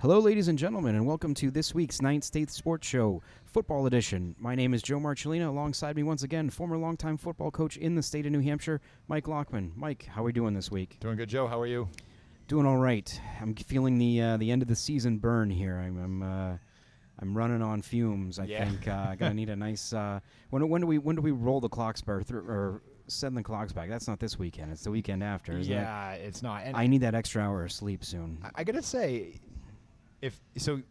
Hello, ladies and gentlemen, and welcome to this week's Ninth State Sports Show, Football Edition. My name is Joe Marcellina. Alongside me, once again, former longtime football coach in the state of New Hampshire, Mike Lockman. Mike, how are we doing this week? Doing good, Joe. How are you? Doing all right. I'm feeling the uh, the end of the season burn here. I'm I'm, uh, I'm running on fumes. I Yeah. think uh, gonna need a nice. Uh, when when do we when do we roll the clocks back through, or send the clocks back? That's not this weekend. It's the weekend after. Isn't it? yeah, it's not. And I need that extra hour of sleep soon. I, I gotta say, if so,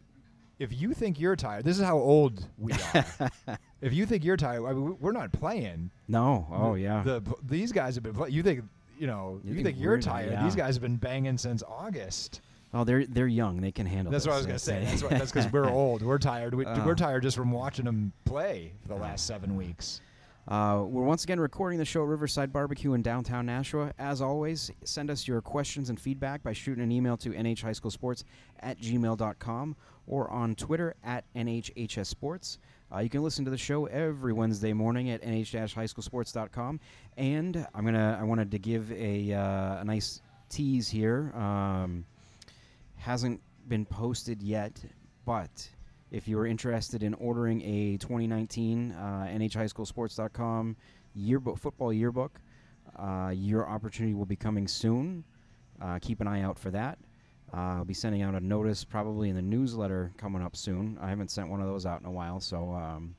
if you think you're tired, this is how old we are. if you think you're tired, I mean, we- we're not playing. no. Oh yeah. The, these guys have been. Play- you think you know? You You, think think, you're tired? yeah. These guys have been banging since August. oh, they're they're young. They can handle. That's this, what I was gonna say. say. That's what, that's because we're old. We're tired. We, Oh. we're tired just from watching them play for the last uh. seven weeks. Uh, we're once again recording the show at Riverside Barbecue in downtown Nashua. As always, send us your questions and feedback by shooting an email to nhhighschoolsports at gmail.com or on Twitter at nhhsports. Uh, you can listen to the show every Wednesday morning at nh-highschoolsports.com. And I'm gonna I wanted to give a, uh, a nice tease here. Um, hasn't been posted yet, but if you are interested in ordering a 2019 uh, NHHighSchoolSports.com yearbook, football yearbook, uh, your opportunity will be coming soon. Uh, keep an eye out for that. Uh, I'll be sending out a notice probably in the newsletter coming up soon. I haven't sent one of those out in a while, so um,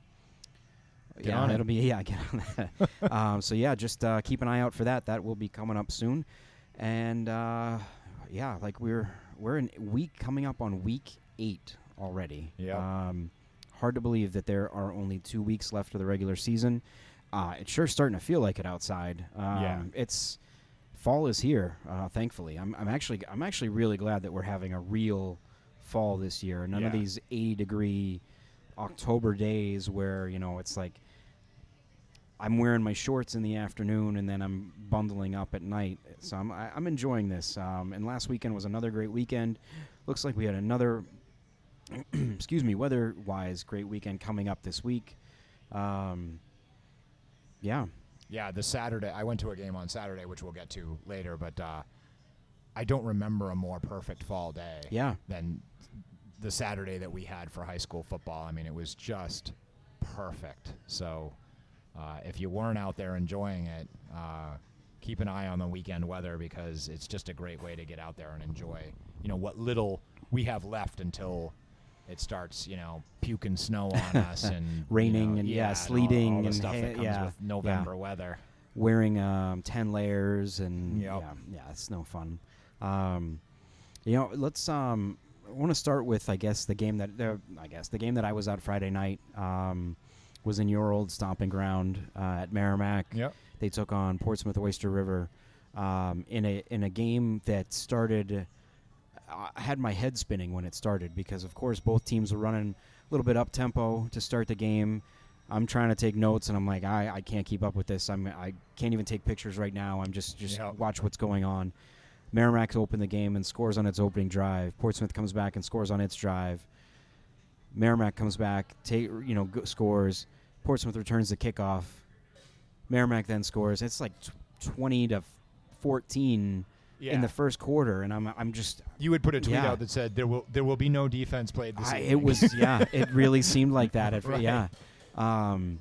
Get yeah, on it. it'll be yeah. Get on that. um, so yeah, just uh, keep an eye out for that. That will be coming up soon, and uh, yeah, like we're we're in week coming up on week eight already. Yeah. Um, hard to believe that there are only two weeks left of the regular season. Uh, it's sure starting to feel like it outside. Um, Yeah. It's fall is here. Uh, thankfully, I'm, I'm actually I'm actually really glad that we're having a real fall this year. None of these 80 degree October days where you know it's like I'm wearing my shorts in the afternoon and then I'm bundling up at night. So I'm I, I'm enjoying this. Um, and last weekend was another great weekend. Looks like we had another, excuse me, weather-wise great weekend coming up this week. Um, yeah, Yeah, the Saturday I went to a game on Saturday, which we'll get to later, but uh, I don't remember a more perfect fall day yeah, than the Saturday that we had for high school football. I mean, it was just perfect. So uh, if you weren't out there enjoying it, uh, keep an eye on the weekend weather because it's just a great way to get out there and enjoy, you know, what little we have left until it starts, you know, puking snow on us and you Raining know, and, yeah, all- sleeting all, the and stuff ha- that comes yeah, with yeah. November weather. wearing um, 10 layers and Yep. yeah, yeah, it's no fun. Um, you know, let's. Um, I want to start with, I guess, the game that uh, I guess the game that I was at Friday night um, was in your old stomping ground uh, at Merrimack. Yep. They took on Portsmouth Oyster River um, in a in a game that started. I had my head spinning when it started because, of course, both teams were running a little bit up tempo to start the game. I'm trying to take notes, and I'm like, I, I can't keep up with this. I'm I can't even take pictures right now. I'm just just Yep. watch what's going on. Merrimack opened the game and scores on its opening drive. Portsmouth comes back and scores on its drive. Merrimack comes back, take you know go, scores. Portsmouth returns the kickoff. Merrimack then scores. It's like tw- 20 to 14 Yeah. in the first quarter, and I'm I'm just You would put a tweet Yeah. out that said there will there will be no defense played this I, evening. it was yeah, it really seemed like that. At, Right. Yeah, um,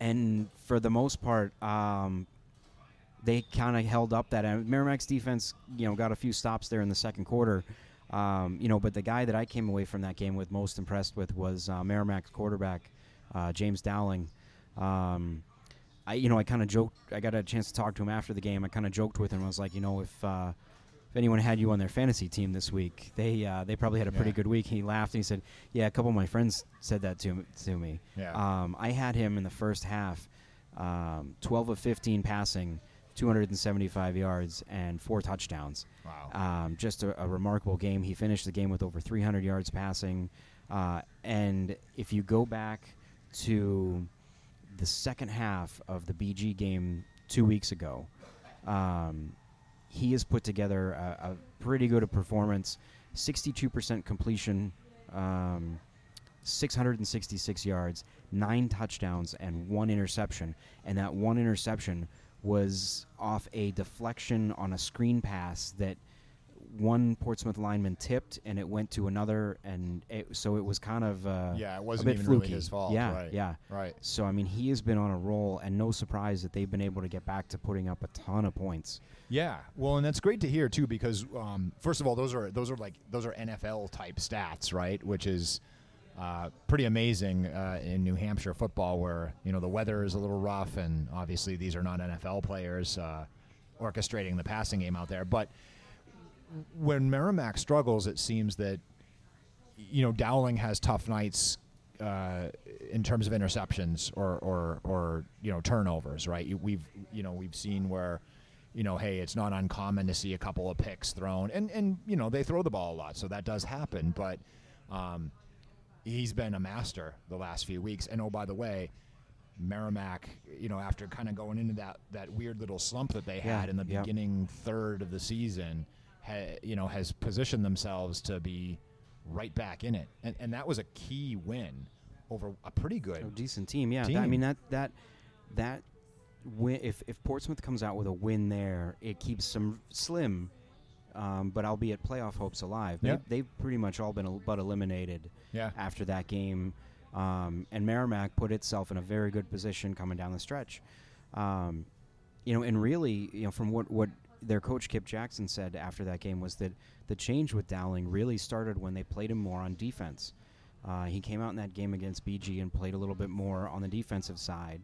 and for the most part, um, they kind of held up that. end. Merrimack's defense, you know, got a few stops there in the second quarter. Um, you know, but the guy that I came away from that game with most impressed with was uh, Merrimack's quarterback, uh, James Dowling. Um, I, you know, I kind of joked. I got a chance to talk to him after the game. I kind of joked with him. I was like, you know, if uh, if anyone had you on their fantasy team this week, they uh, they probably had a pretty Yeah. good week. He laughed and he said, "Yeah, a couple of my friends said that to m- to me." Yeah. Um, I had him in the first half, um, 12 of 15 passing, 275 yards, and four touchdowns. wow. Um, just a, a remarkable game. He finished the game with over 300 yards passing. Uh, and if you go back to the second half of the BG game two weeks ago, um, he has put together a, a pretty good performance. 62% completion, um, 666 yards, nine touchdowns, and one interception. And that one interception was off a deflection on a screen pass that one Portsmouth lineman tipped, and it went to another, and it, so it was kind of uh, yeah, it wasn't bit even fluky. really his fault. Yeah, right. yeah. Right. So I mean, he has been on a roll, and no surprise that they've been able to get back to putting up a ton of points. Yeah, well, and that's great to hear too, because um, first of all, those are those are like those are NFL type stats, right? Which is uh, pretty amazing uh, in New Hampshire football, where you know the weather is a little rough, and obviously these are not NFL players uh, orchestrating the passing game out there. But when Merrimack struggles, it seems that you know Dowling has tough nights uh, in terms of interceptions or, or or you know turnovers, right? We've you know we've seen where you know hey, it's not uncommon to see a couple of picks thrown, and and you know they throw the ball a lot, so that does happen. But um, he's been a master the last few weeks, and oh by the way. Merrimack, you know, after kind of going into that, that weird little slump that they Yeah, had in the yep. beginning third of the season, ha, you know, has positioned themselves to be right back in it, and and that was a key win over a pretty good. A decent team, yeah. That- I mean that that that win. If if Portsmouth comes out with a win there, it keeps some slim, um, but albeit playoff hopes alive. They, Yep. They've pretty much all been el- but eliminated Yeah, after that game, um, and Merrimack put itself in a very good position coming down the stretch. Um, you know, and really, you know, from what what their coach Kip Jackson said after that game was that the change with Dowling really started when they played him more on defense. Uh, he came out in that game against BG and played a little bit more on the defensive side,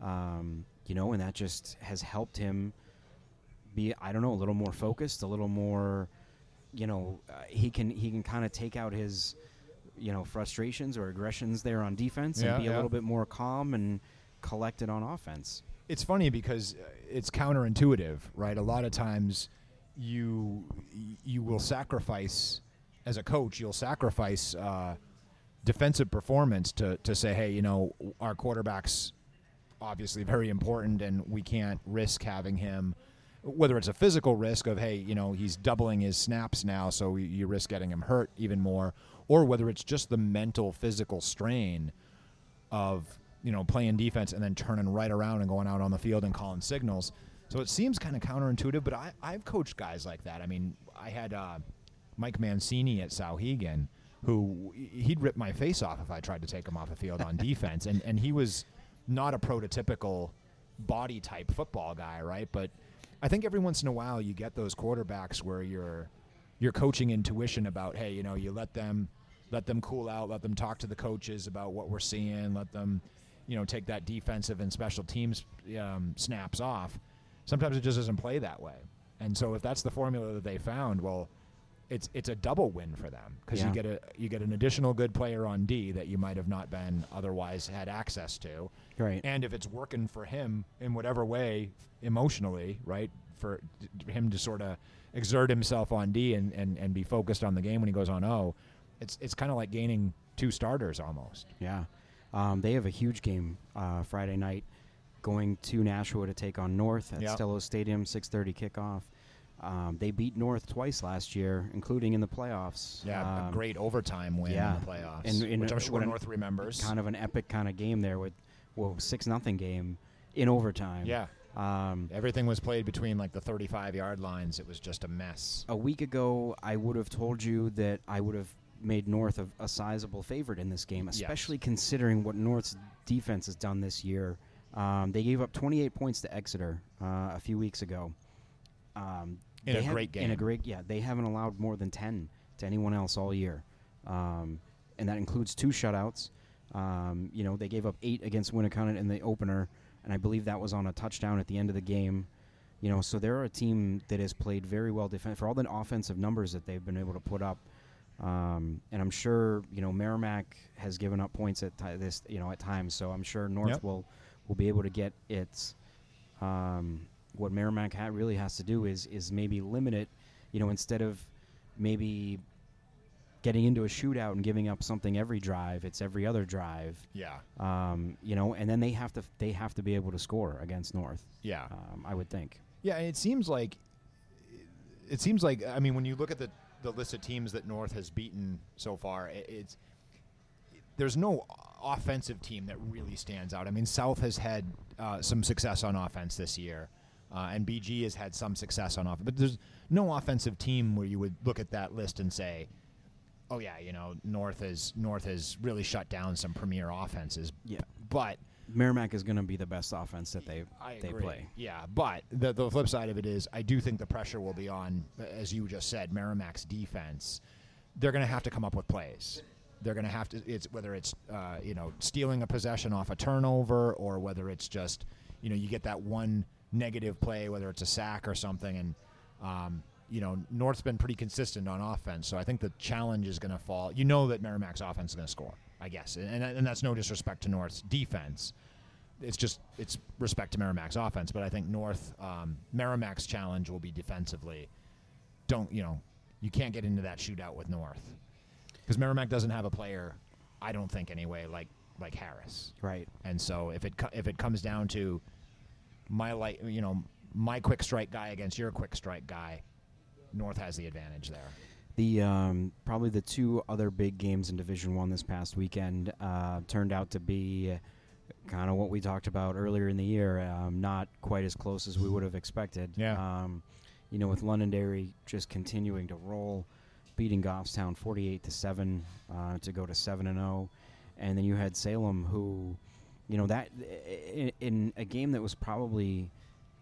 um, you know, and that just has helped him be, I don't know, a little more focused, a little more, you know, uh, he can he can kind of take out his, you know, frustrations or aggressions there on defense Yeah, and be yeah. a little bit more calm and collected on offense. It's funny because uh, it's counterintuitive, right? A lot of times, you you will sacrifice as a coach, you'll sacrifice uh, defensive performance to to say, hey, you know, our quarterback's obviously very important, and we can't risk having him. Whether it's a physical risk of hey, you know, he's doubling his snaps now, so you- you risk getting him hurt even more, or whether it's just the mental physical strain of you know playing defense and then turning right around and going out on the field and calling signals. So it seems kind of counterintuitive, but I, I've coached guys like that. I mean, I had uh, Mike Mancini at Souhegan, who he'd rip my face off if I tried to take him off the field on defense, and and he was not a prototypical body type football guy, right? But I think every once in a while you get those quarterbacks where you're your coaching intuition about hey you know you let them let them cool out let them talk to the coaches about what we're seeing let them you know take that defensive and special teams um, snaps off sometimes it just doesn't play that way and so if that's the formula that they found well it's it's a double win for them because Yeah. you get a you get an additional good player on D that you might have not been otherwise had access to Right. and if it's working for him in whatever way emotionally right for him to sort of exert himself on d and, and, and be focused on the game when he goes on o it's it's kind of like gaining two starters almost Yeah. Um, they have a huge game uh, Friday night going to Nashua to take on North at Yep. Stellos Stadium, 6.30 kickoff. Um, they beat North twice last year, including in the playoffs. yeah Um, a great overtime win yeah. in the playoffs And- and which i'm sure an- north remembers Kind of an epic kind of game there with, well, 6 nothing game in overtime. yeah Um, everything was played between like the 35 yard lines it was just a mess a week ago, I would have told you that I would have made North a, a sizable favorite in this game, Yes. especially considering what North's defense has done this year. Um, they gave up 28 points to Exeter uh, a few weeks ago. Um, In they a have- great In a game. great, yeah. They haven't allowed more than 10 to anyone else all year, um, and that includes two shutouts. Um, you know, they gave up eight against Winnacunnet in the opener, and I believe that was on a touchdown at the end of the game. You know, so they're a team that has played very well defense for all the offensive numbers that they've been able to put up. Um, and I'm sure you know Merrimack has given up points at this you know at times, so I'm sure North Yep. will will be able to get its. Um, what Merrimack ha- really has to do is is maybe limit it, you know, instead of maybe getting into a shootout and giving up something every drive. It's every other drive, yeah um, you know, and then they have to f- they have to be able to score against North. yeah Um, I would think. Yeah, and it seems like it seems like I mean when you look at the the list of teams that North has beaten so far, it's there's no offensive team that really stands out. I mean, South has had uh, some success on offense this year. Uh, and BG has had some success on offense, but there's no offensive team where you would look at that list and say, "Oh yeah, you know, North is North has really shut down some premier offenses." Yeah. But Merrimack is going to be the best offense that they I they agree. play. Yeah, but the the flip side of it is, I do think the pressure will be on, as you just said, Merrimack's defense. They're going to have to come up with plays. They're going to have to. It's whether it's uh, you know stealing a possession off a turnover, or whether it's just you know you get that one negative play, whether it's a sack or something, and um, you know North's been pretty consistent on offense. So I think the challenge is going to fall. You know that Merrimack's offense is going to score, I guess, and, and that's no disrespect to North's defense it's just it's respect to Merrimack's offense, but I think North um, Merrimack's challenge will be defensively. Don't you know? You can't get into that shootout with North because Merrimack doesn't have a player. I don't think anyway, like like Harris. Right. And so if it co- if it comes down to my light, you know, my quick strike guy against your quick strike guy, North has the advantage there. The um, probably the two other big games in Division One this past weekend uh, turned out to be kind of what we talked about earlier in the year. Um, not quite as close as we would have expected. Yeah. Um, you know, with Londonderry just continuing to roll, beating Goffstown forty-eight to seven uh, to go to seven and zero, and then you had Salem, who, you know, that in, in a game that was probably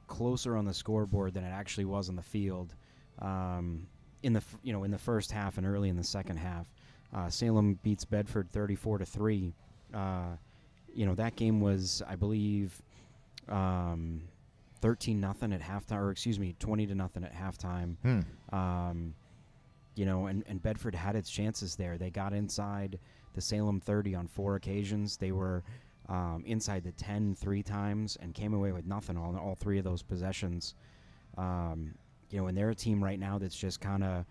closer on the scoreboard than it actually was on the field. Um, in the f- you know in the first half and early in the second half, uh, Salem beats Bedford thirty-four to three. You know that game was, I believe, um, thirteen nothing at halftime, or excuse me, twenty to nothing at halftime. Hmm. Um, you know, and, and Bedford had its chances there. They got inside the Salem 30 on four occasions. They were um, inside the 10 three times and came away with nothing on all three of those possessions. Um, you know, and they're a team right now that's just kind of,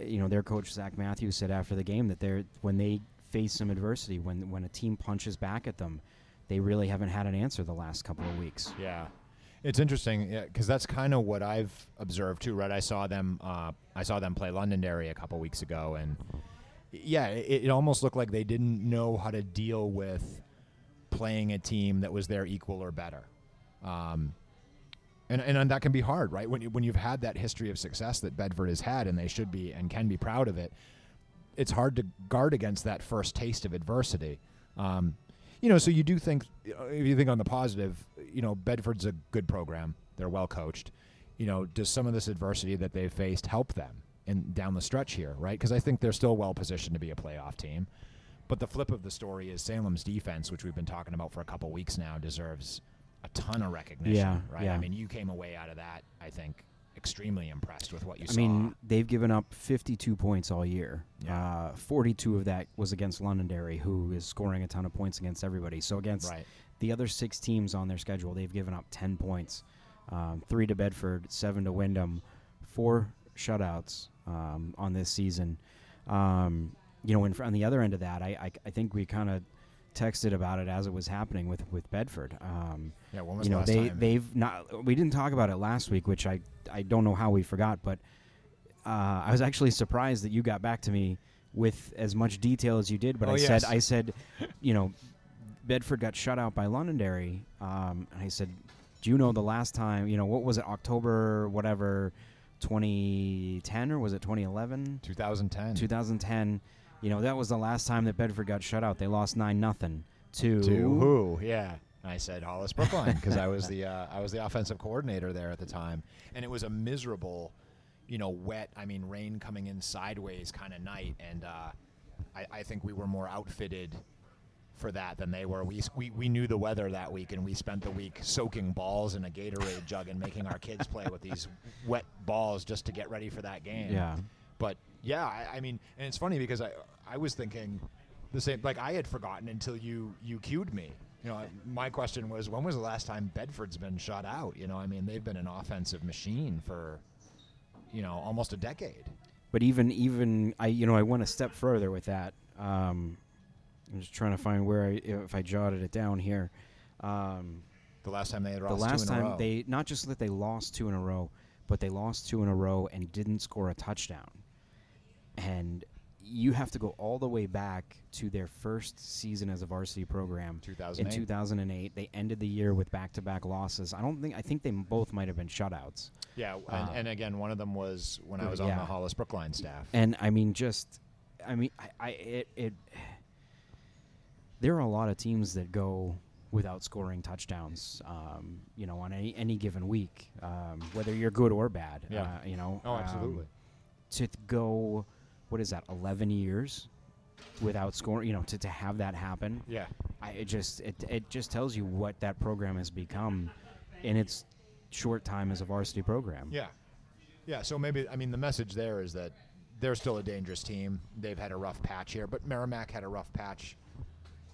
you know, their coach Zach Matthews said after the game that they're when they face some adversity, when when a team punches back at them, they really haven't had an answer the last couple of weeks. Yeah, it's interesting because that's kind of what I've observed too. Right, I saw them. Uh, I saw them play Londonderry a couple weeks ago, and yeah, it, it almost looked like they didn't know how to deal with playing a team that was their equal or better. Um, and, and that can be hard, right? When you, when you've had that history of success that Bedford has had, and they should be and can be proud of it, it's hard to guard against that first taste of adversity. Um, you know, so you do think if you think on the positive, you know, Bedford's a good program. They're well coached. You know, does some of this adversity that they've faced help them in down the stretch here, right? Because I think they're still well positioned to be a playoff team. But the flip of the story is Salem's defense, which we've been talking about for a couple weeks now, deserves a ton of recognition, Yeah, right? yeah. I mean, you came away out of that, I think, extremely impressed with what you I saw. I mean, they've given up 52 points all year. Yeah. Uh, 42 of that was against Londonderry, who is scoring a ton of points against everybody. So against right. the other six teams on their schedule, they've given up 10 points. Um, three to Bedford, seven to Windham, four shutouts um, on this season. Um, you know, and on the other end of that, I, I, I think we kind of texted about it as it was happening with, with Bedford. Um, Yeah, when was you know last they time? they've not we didn't talk about it last week which i i don't know how we forgot but uh, i was actually surprised that you got back to me with as much detail as you did but Oh, i yes. said i said you know bedford got shut out by londonderry um, and i said do you know the last time you know what was it october whatever 2010 or was it 2011 2010. 2010 you know that was the last time that bedford got shut out they lost 9 nothing to to who? Yeah. And I said Hollis Brookline because I was the uh, I was the offensive coordinator there at the time, and it was a miserable, you know, wet. I mean, rain coming in sideways kind of night, and uh, I, I think we were more outfitted for that than they were. We, we we knew the weather that week, and we spent the week soaking balls in a Gatorade jug and making our kids play with these wet balls just to get ready for that game. yeah yeah, I, I mean, and it's funny because I I was thinking the same. Like I had forgotten until you you cued me. You know, my question was, when was the last time Bedford's been shut out? You know, I mean, they've been an offensive machine for, you know, almost a decade. But even even I you know I went a step further with that. Um, I'm just trying to find where I if I jotted it down here. Um, The last time they had the last two in a time they not just that they lost two in a row, but they lost two in a row and didn't score a touchdown. And you have to go all the way back to their first season as a varsity program. 2008. In 2008, they ended the year with back-to-back losses. I don't think I think they both might have been shutouts. Yeah, Uh, and, and again, one of them was when I was on yeah. the Hollis Brookline staff. And I mean, just I mean, I, I it, it there are a lot of teams that go without scoring touchdowns. Um, you know, on any any given week, um, whether you're good or bad. Yeah. Uh, you know. Oh, um, absolutely. to th- go, what is that? Eleven years without scoring. You know, to, to have that happen. yeah, I, it just it it just tells you what that program has become in its short time as a varsity program. yeah, yeah. So maybe I mean the message there is that they're still a dangerous team. They've had a rough patch here, but Merrimack had a rough patch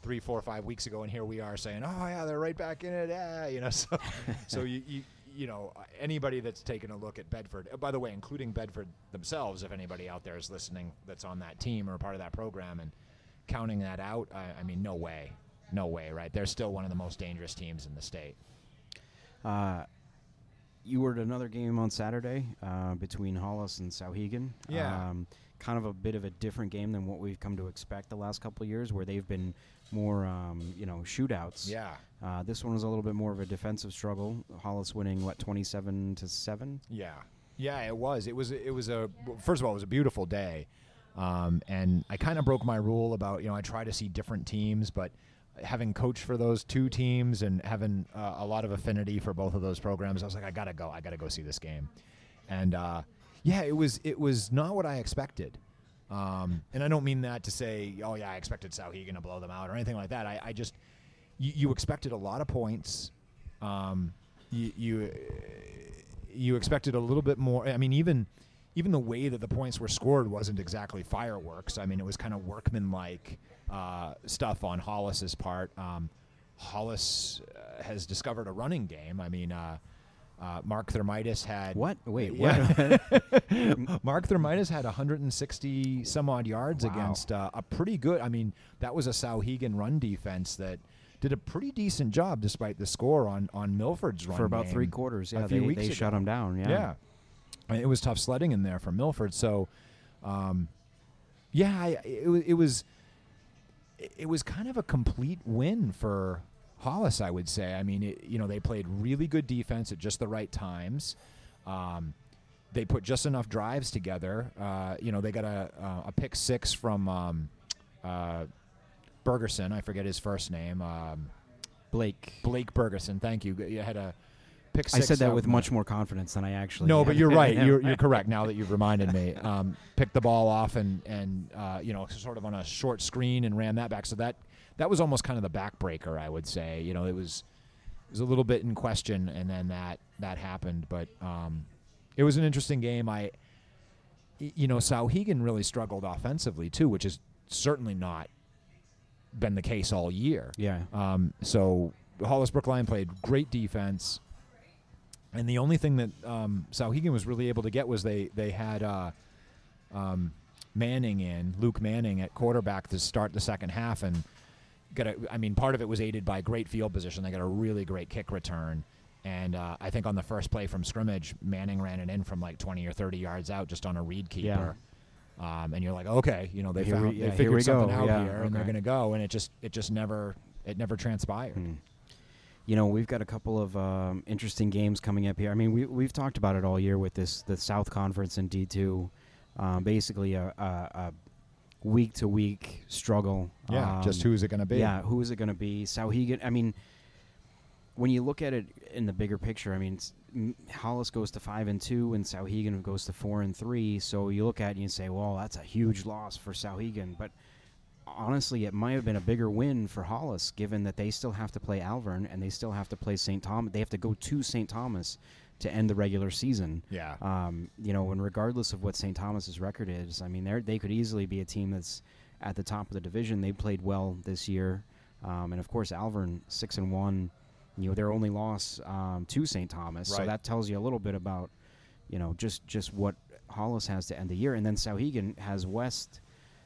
three, four, five weeks ago, and here we are saying, "Oh yeah, they're right back in it." Yeah, you know. So, so you, you you know anybody that's taken a look at Bedford, uh, by the way, including Bedford themselves, if anybody out there is listening that's on that team or part of that program, and counting that out, I, I mean, no way, no way, right? They're still one of the most dangerous teams in the state. Uh, you were at another game on Saturday uh, between Hollis and Souhegan. Yeah. Um, kind of a bit of a different game than what we've come to expect the last couple of years, where they've been more, um, you know, shootouts. Yeah. Uh, this one was a little bit more of a defensive struggle. Hollis winning what twenty-seven to seven. Yeah, yeah, it was. It was. It was a. First of all, it was a beautiful day, um, and I kind of broke my rule about you know I try to see different teams, but having coached for those two teams and having uh, a lot of affinity for both of those programs, I was like, I gotta go. I gotta go see this game, and uh, yeah, it was. It was not what I expected. Um, and I don't mean that to say, oh yeah, I expected Souhegan to blow them out or anything like that. I, I just, you, you expected a lot of points. Um, you, you you expected a little bit more. I mean, even even the way that the points were scored wasn't exactly fireworks. I mean, it was kind of workmanlike uh, stuff on Hollis's part. Um, Hollis uh, has discovered a running game. I mean, uh, uh, Mark Thermitis had What? Wait, Yeah. what? Mark Thermitis had 160 some odd yards Wow. against uh, a pretty good. I mean, that was a Souhegan run defense that did a pretty decent job despite the score on on Milford's run For about three quarters, a yeah, few they, weeks they ago. shut them down. Yeah. Yeah. I mean, it was tough sledding in there for Milford. So, um, yeah, I, it, it was it was kind of a complete win for Hollis, I would say. I mean, it, you know, they played really good defense at just the right times. Um, they put just enough drives together. Uh, you know, they got a uh, a pick six from um, uh, Bergerson. I forget his first name. Um, Blake. Blake Bergerson. Thank you. You had a pick I said that with much more confidence than I actually. no, had. but you're right. You're, you're correct. Now that you've reminded me, um, picked the ball off and and uh, you know sort of on a short screen and ran that back. So that that was almost kind of the backbreaker, I would say. You know, it was it was a little bit in question, and then that that happened. But um, it was an interesting game. I you know Souhegan really struggled offensively too, which is certainly not been the case all year. Yeah. Um, so Hollis Brookline played great defense, and the only thing that um, Souhegan was really able to get was they they had uh, um, Manning in Luke Manning at quarterback to start the second half, and got a, I mean part of it was aided by great field position. They got a really great kick return. And uh, I think on the first play from scrimmage, Manning ran it in from like 20 or 30 yards out just on a read keeper. Um, and you're like, okay, you know, they Here we- yeah, they figured something go. out Yeah, here, and they're going to go. And it just it just never it never transpired. Hmm. You know, we've got a couple of um, interesting games coming up here. I mean, we we've talked about it all year with this the South Conference and D two, um, basically a, a, a week to week struggle. Yeah, Um, just who's it going to be? Yeah, who is it going to be? Souhegan. I mean, when you look at it in the bigger picture, I mean, Hollis goes to five and two, and Souhegan goes to four and three. So you look at it and you say, well, that's a huge loss for Souhegan. But honestly, it might have been a bigger win for Hollis, given that they still have to play Alvirne and they still have to play St. Thomas. They have to go to St. Thomas to end the regular season. Yeah. Um, you know, and regardless of what St. Thomas's record is, I mean, they they could easily be a team that's at the top of the division. They played well this year, um, and of course, Alvirne six and one. You know, their only loss um, to St. Thomas, so that tells you a little bit about, you know, just just what Hollis has to end the year, and then Souhegan has West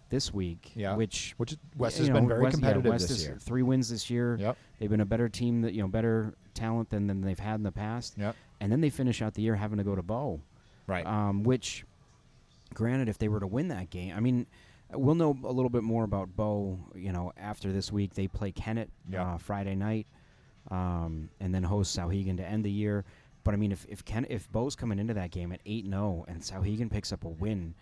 this week, Yeah. which Which West has know, been very West- yeah, competitive West this is year. Three wins this year. Yep. They've been a better team that you know, better talent than, than they've had in the past. Yep. And then they finish out the year having to go to Bow. Right. Um, which, granted, if they were to win that game, I mean, we'll know a little bit more about Bow. You know, after this week, they play Kennett Yeah. uh, Friday night, um, and then host Souhegan to end the year. But I mean, if if Ken, if Bow's coming into that game at eight and zero, and Souhegan picks up a win,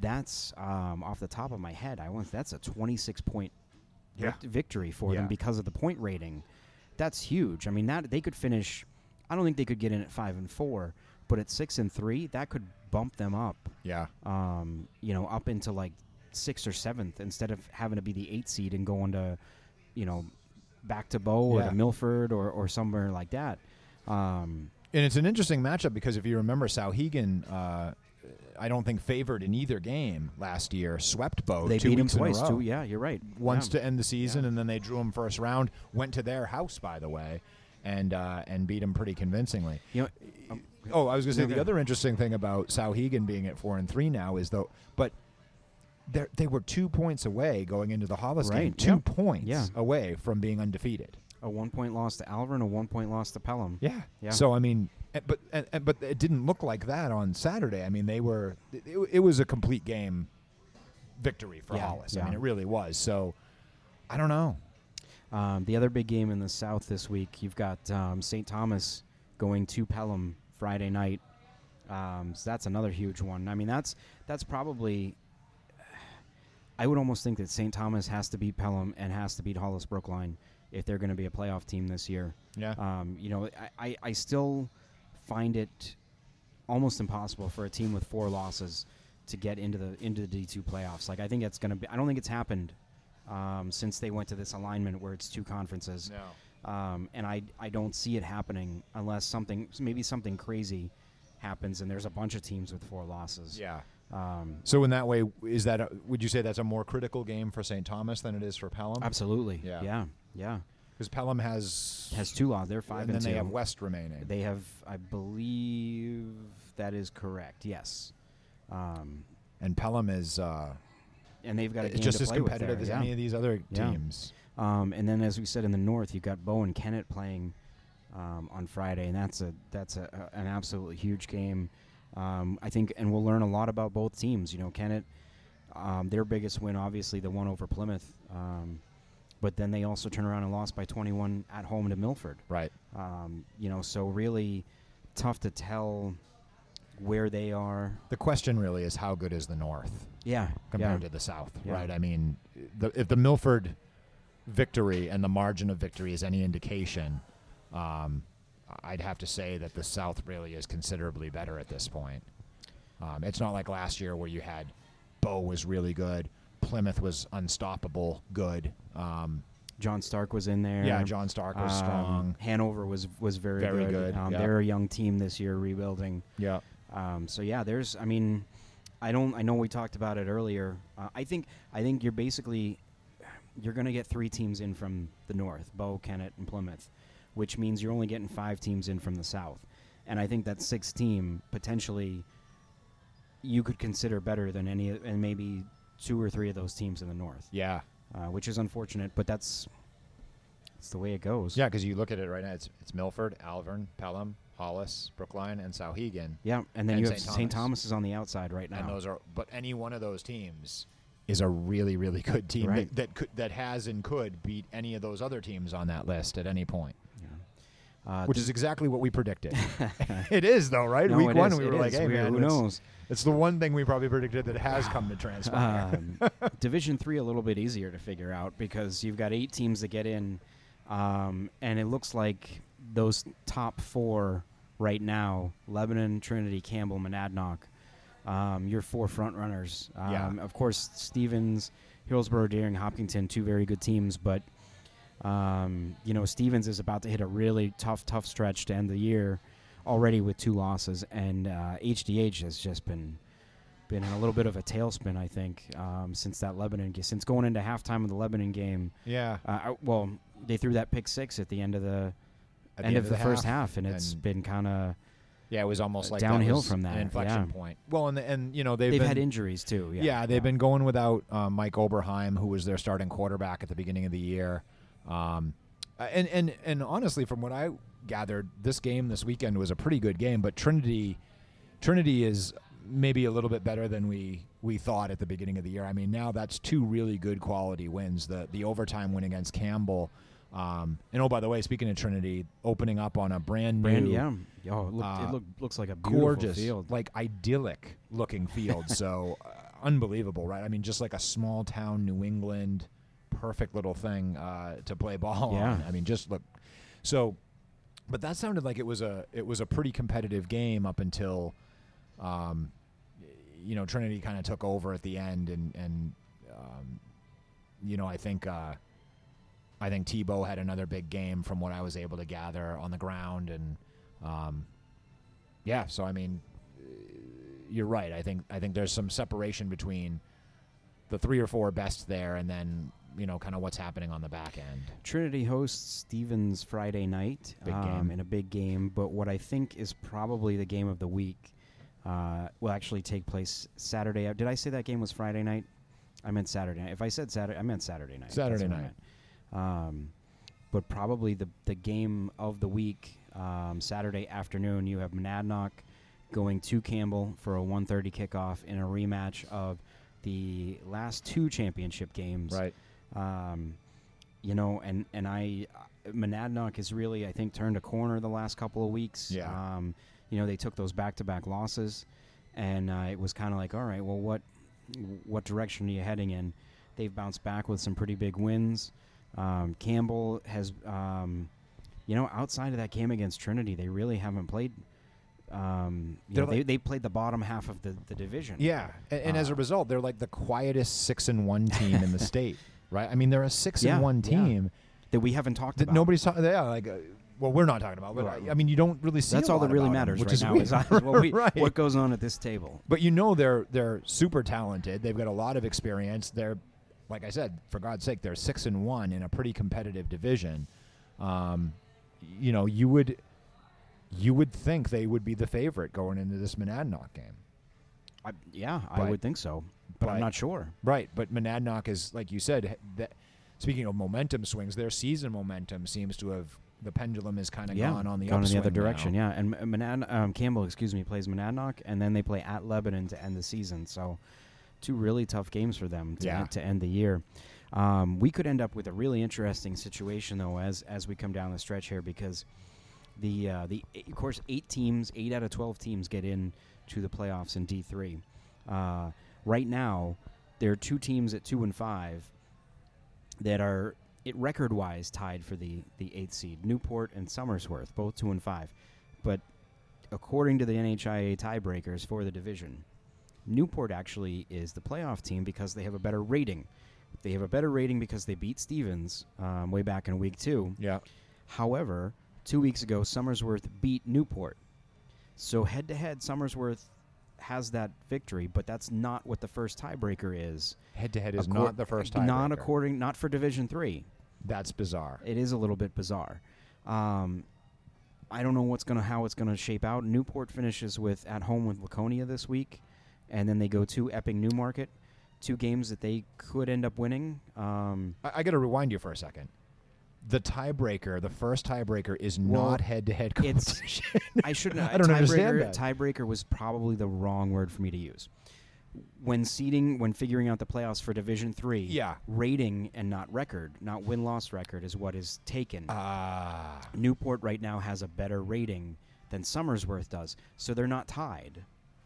that's um, off the top of my head. I want that's a twenty six point Yeah. victory for Yeah. them because of the point rating. That's huge. I mean, that they could finish. I don't think they could get in at five and four, but at six and three, that could bump them up. Yeah. Um, you know, up into like sixth or seventh instead of having to be the eight seed and going to, you know, back to Bow or Yeah. to Milford or, or somewhere like that. Um, And it's an interesting matchup because if you remember, Souhegan, uh, I don't think favored in either game last year. Swept Bow. they two beat him weeks in a twice too. Yeah, you're right. Once Yeah. to end the season, Yeah. and then they drew him first round. Went to their house, by the way, and uh, and beat him pretty convincingly. You know, um, Oh, I was going to say the other interesting thing about Souhegan being at four and three now is though, but they they were two points away going into the Hollis game. Two yeah. points Yeah. away from being undefeated. a one point loss to Alvirne, a one point loss to Pelham. Yeah. Yeah. So I mean, eh, but and, and- but it didn't look like that on Saturday. I mean, they were. It, it was a complete game victory for Yeah, Hollis. I mean, it really was. So I don't know. Um, the other big game in the South this week, you've got um, St. Thomas going to Pelham Friday night. Um, so that's another huge one. I mean, that's that's probably. I would almost think that St. Thomas has to beat Pelham and has to beat Hollis Brookline if they're going to be a playoff team this year. Yeah. Um, you know, I, I, I still find it almost impossible for a team with four losses to get into the into the D two playoffs. Like I think it's going to be. I don't think it's happened um, since they went to this alignment where it's two conferences. no. Um, and I I don't see it happening unless something maybe something crazy happens and there's a bunch of teams with four losses. Yeah. Um, So in that way, is that a, would you say that's a more critical game for St. Thomas than it is for Pelham? absolutely. Yeah. Yeah. Yeah. Because Pelham has Has two losses. They're five and and, then they have West remaining. They have, I believe, that is correct. Yes. Um, and Pelham is uh, and they've got a game just to as play with competitive there, as yeah. any of these other Yeah. teams. Um, and then, as we said in the north, you've got Bow and Kennett playing um, on Friday, and that's a that's a, a, an absolutely huge game. Um, I think, and we'll learn a lot about both teams. You know, Kennett, um, their biggest win, obviously, the one over Plymouth, um, but then they also turn around and lost by 21 at home to Milford. Right. Um, you know, so really tough to tell where they are. The question really is how good is the North Yeah, compared yeah. to the South, Yeah. right? I mean, the, if the Milford victory and the margin of victory is any indication, um, I'd have to say that the South really is considerably better at this point. Um, it's not like last year where you had Bow was really good, Plymouth was unstoppable, good. Um, John Stark was in there. yeah, John Stark was Um, strong. Hanover was was very, Very good. good, Um, yeah. They're a young team this year, rebuilding. Yeah, Um, so yeah, there's. I mean, I don't. I know we talked about it earlier. Uh, I think. I think you're basically. You're going to get three teams in from the north: Bow, Kennett, and Plymouth, which means you're only getting five teams in from the south. And I think that sixth team potentially you could consider better than any, and maybe two or three of those teams in the north, yeah, uh, which is unfortunate, but that's. It's the way it goes. yeah. Because you look at it right now, it's it's Milford, Alvirne, Pelham, Hollis, Brookline, and Souhegan. Yeah, and then And you have St. St. Thomas. Thomas is on the outside right now. and those are but any one of those teams is a really really good team Right. that, that could that has and could beat any of those other teams on that list at any point Yeah. Uh, which is exactly what we predicted it is though right no, week one is, we were like hey We- man who it's, knows? it's the one thing we probably predicted that has come to transpire Um, Division three a little bit easier to figure out because you've got eight teams that get in, um, and it looks like those top four right now: Lebanon, Trinity, Campbell, Monadnock. Um, your four front runners. Um, Yeah. Of course, Stevens, Hillsborough, Deering, Hopkinton, two very good teams, but um, you know Stevens is about to hit a really tough, tough stretch to end the year already with two losses, and uh, HDH has just been been in a little bit of a tailspin, I think, um, since that Lebanon game. Since going into halftime of the Lebanon game, yeah uh, I- well, they threw that pick six at the end of the end, the of the, first half, and it's been kind of yeah it was almost like downhill was from that, inflection yeah. point well and and you know they've, they've, been, had injuries too. Yeah, Yeah, they've been going without um, Mike Oberheim, who was their starting quarterback at the beginning of the year. Um, and and and honestly, from what I gathered, this game this weekend was a pretty good game. But Trinity, Trinity is maybe a little bit better than we we thought at the beginning of the year. I mean, now that's two really good quality wins. The the overtime win against Campbell. Um, and oh, by the way, speaking of Trinity, opening up on a brand new, Brand, yeah. Oh, it, look, uh, it look, looks like a beautiful gorgeous, field. like idyllic looking field. so uh, unbelievable, right? I mean, just like a small town New England, perfect little thing uh, to play ball Yeah. on. I mean, just look. So, but that sounded like it was a it was a pretty competitive game up until, um, you know, Trinity kind of took over at the end, and and um, you know, I think. Uh, I think Tebow had another big game from what I was able to gather on the ground, and um, yeah. So I mean, you're right. I think I think there's some separation between the three or four best there, and then you know, kind of what's happening on the back end. Trinity hosts Stevens Friday night Big um, game. in a big game, but what I think is probably the game of the week uh, will actually take place Saturday. Did I say that game was Friday night? I meant Saturday night. If I said Saturday, I meant Saturday night. Saturday night. Um, but probably the the game of the week, um, Saturday afternoon, you have Monadnock going to Campbell for a 1:30 kickoff in a rematch of the last two championship games Right. um, you know, and and I, Monadnock has really, I think, turned a corner the last couple of weeks. Yeah. Um, you know, they took those back-to-back losses, and uh, it was kind of like, all right, well, what what direction are you heading in? They've bounced back with some pretty big wins. Um, Campbell has, um, you know, outside of that game against Trinity, they really haven't played. Um, know, they, like- they played the bottom half of the, the division. Yeah, and, and as a Uh, result, they're like the quietest six and one team in the state, right? I mean, they're a six Yeah, and one yeah. team that we haven't talked that about. nobody's talking. Yeah, like, uh, well, we're not talking about, but Right. I, I mean, you don't really see. That's all that really matters which right is now. Is what, we, right. what goes on at this table. But you know they're they're super talented. They've got a lot of experience. They're like I said, for God's sake, they're six and one in a pretty competitive division. Um, you know, you would you would think they would be the favorite going into this Monadnock game. I, yeah, I would think so, but, I'm not sure. Right, but Monadnock is like you said. That speaking of momentum swings, their season momentum seems to have the pendulum is kind of yeah, gone on the going in the other direction. now. Yeah, and M- Monad, um, Campbell, excuse me, plays Monadnock, and then they play at Lebanon to end the season. So, two really tough games for them to, Yeah. end, to end the year. Um, we could end up with a really interesting situation though as as we come down the stretch here because the uh, the of course eight teams, eight out of twelve teams get in to the playoffs in D three. Uh, right now, there are two teams at two and five that are it record wise tied for the the eighth seed. Newport and Somersworth, both two and five, but according to the NHIA tiebreakers for the division, Newport actually is the playoff team because they have a better rating. They have a better rating because they beat Stevens um, way back in week two. Yeah, However, two weeks ago, Somersworth beat Newport. So head to head, Somersworth has that victory, but that's not what the first tiebreaker is. head to head is Accor- not the first tiebreaker. Not according, not for Division Three. That's bizarre. It is a little bit bizarre. Um, I don't know what's gonna how it's gonna shape out. Newport finishes with at home with Laconia this week, and then they go to Epping Newmarket, two games that they could end up winning. Um, I, I got to rewind you for a second. The tiebreaker, the first tiebreaker, is Well, not head-to-head it's- competition. I shouldn't. I don't understand tiebreaker- that. Tiebreaker was probably the wrong word for me to use. When seeding, when figuring out the playoffs for Division Three, Yeah. rating and not record, not win loss record, is what is taken. Ah, Newport right now has a better rating than Somersworth does, so they're not tied.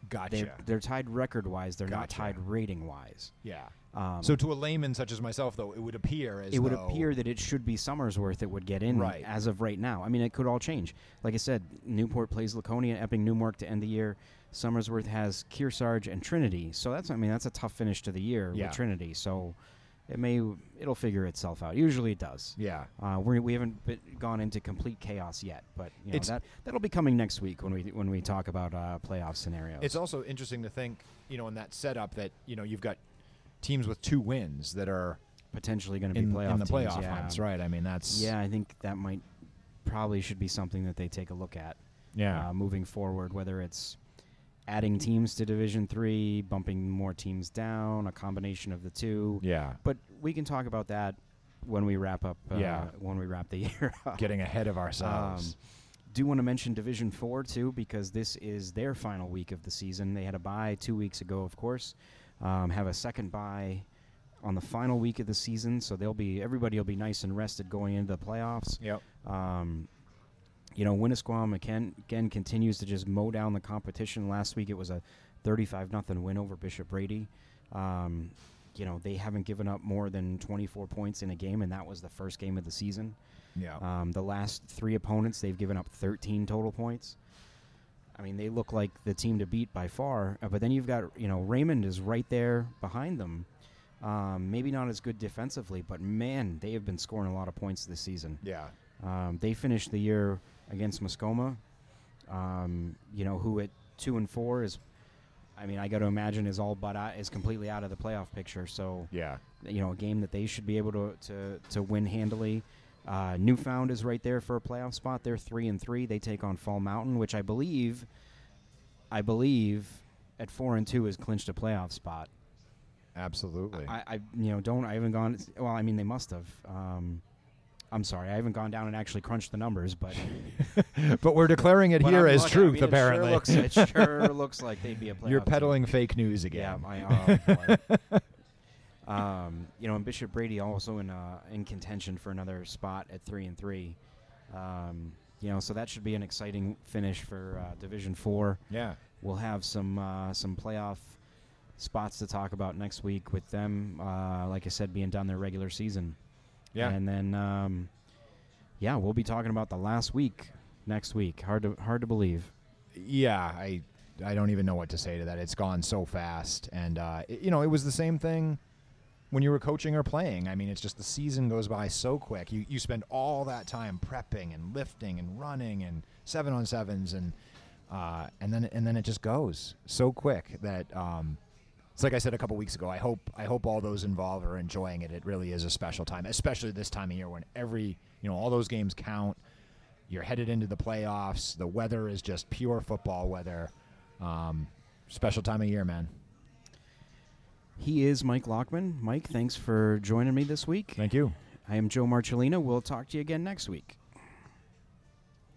Gotcha. They're, they're tied record wise. They're not Gotcha. tied rating wise. yeah. Um, So to a layman such as myself, though, it would appear as it would though- appear that it should be Somersworth that would get in Right. as of right now. I mean, it could all change. Like I said, Newport plays Laconia, Epping, Newmark to end the year. Somersworth has Kearsarge and Trinity. So that's I mean that's a tough finish to the year Yeah. with Trinity. So it may it'll figure itself out. Usually it does. Yeah. Uh, we're, we haven't been, gone into complete chaos yet, but you know, It's- that that'll be coming next week when we when we talk about uh, playoff scenarios. It's also interesting to think, you know, in that setup that you know you've got teams with two wins that are potentially going to be in, playoff in the teams, playoff yeah. hunts, right? I mean, that's Yeah, I think that might probably should be something that they take a look at. yeah. uh, moving forward, whether it's adding teams to Division Three, bumping more teams down, a combination of the two. yeah. But we can talk about that when we wrap up. Uh, Yeah. when we wrap the year up. Getting ahead of ourselves. do want to mention Division Four too, because this is their final week of the season. They had a bye two weeks ago, of course. um, have a second bye on the final week of the season, so they'll be everybody will be nice and rested going into the playoffs. Yep. Um, you know, Winnisquam again, again continues to just mow down the competition. Last week it was a 35 nothing win over Bishop Brady. Um, you know, they haven't given up more than 24 points in a game, and that was the first game of the season. Yeah. Um, the last three opponents, they've given up 13 total points. I mean, they look like the team to beat by far. Uh, but then you've got, you know, Raymond is right there behind them. Um, maybe not as good defensively, but man, they have been scoring a lot of points this season. yeah. Um, they finished the year against Mascoma, um, you know, who at two and four is, I mean, I got to imagine is all but out, is completely out of the playoff picture. So Yeah. you know, a game that they should be able to to, to win handily. Uh, Newfound is right there for a playoff spot. They're three and three. They take on Fall Mountain, which I believe, I believe, at four and two is clinched a playoff spot. Absolutely. I, I you know don't I haven't gone. Well, I mean they must have. Um, I'm sorry, I haven't gone down and actually crunched the numbers, but but we're declaring it but here I'm as looking- I truth, mean, apparently. It sure, looks, it sure looks like they'd be a playoff. You're team. peddling fake news Yeah, again. Oh, boy. um, you know, and Bishop Brady also in uh, in contention for another spot at three and three. Um, you know, so that should be an exciting finish for uh, Division Four. yeah. We'll have some uh, some playoff spots to talk about next week with them. Uh, like I said, being done their regular season. Yeah. and then um, yeah, we'll be talking about the last week next week. Hard to hard to believe. yeah, I I don't even know what to say to that. It's gone so fast, and uh, it- you know, it was the same thing when you were coaching or playing. I mean, it's just the season goes by so quick. You you spend all that time prepping and lifting and running and seven on sevens and uh, and then and then it just goes so quick that. Um, it's like I said a couple weeks ago. I hope I hope all those involved are enjoying it. It really is a special time, especially this time of year when every you know all those games count. You're headed into the playoffs. The weather is just pure football weather. Um, special time of year, man. He is Mike Lockman. Mike, thanks for joining me this week. Thank you. I am Joe Marcellino. We'll talk to you again next week.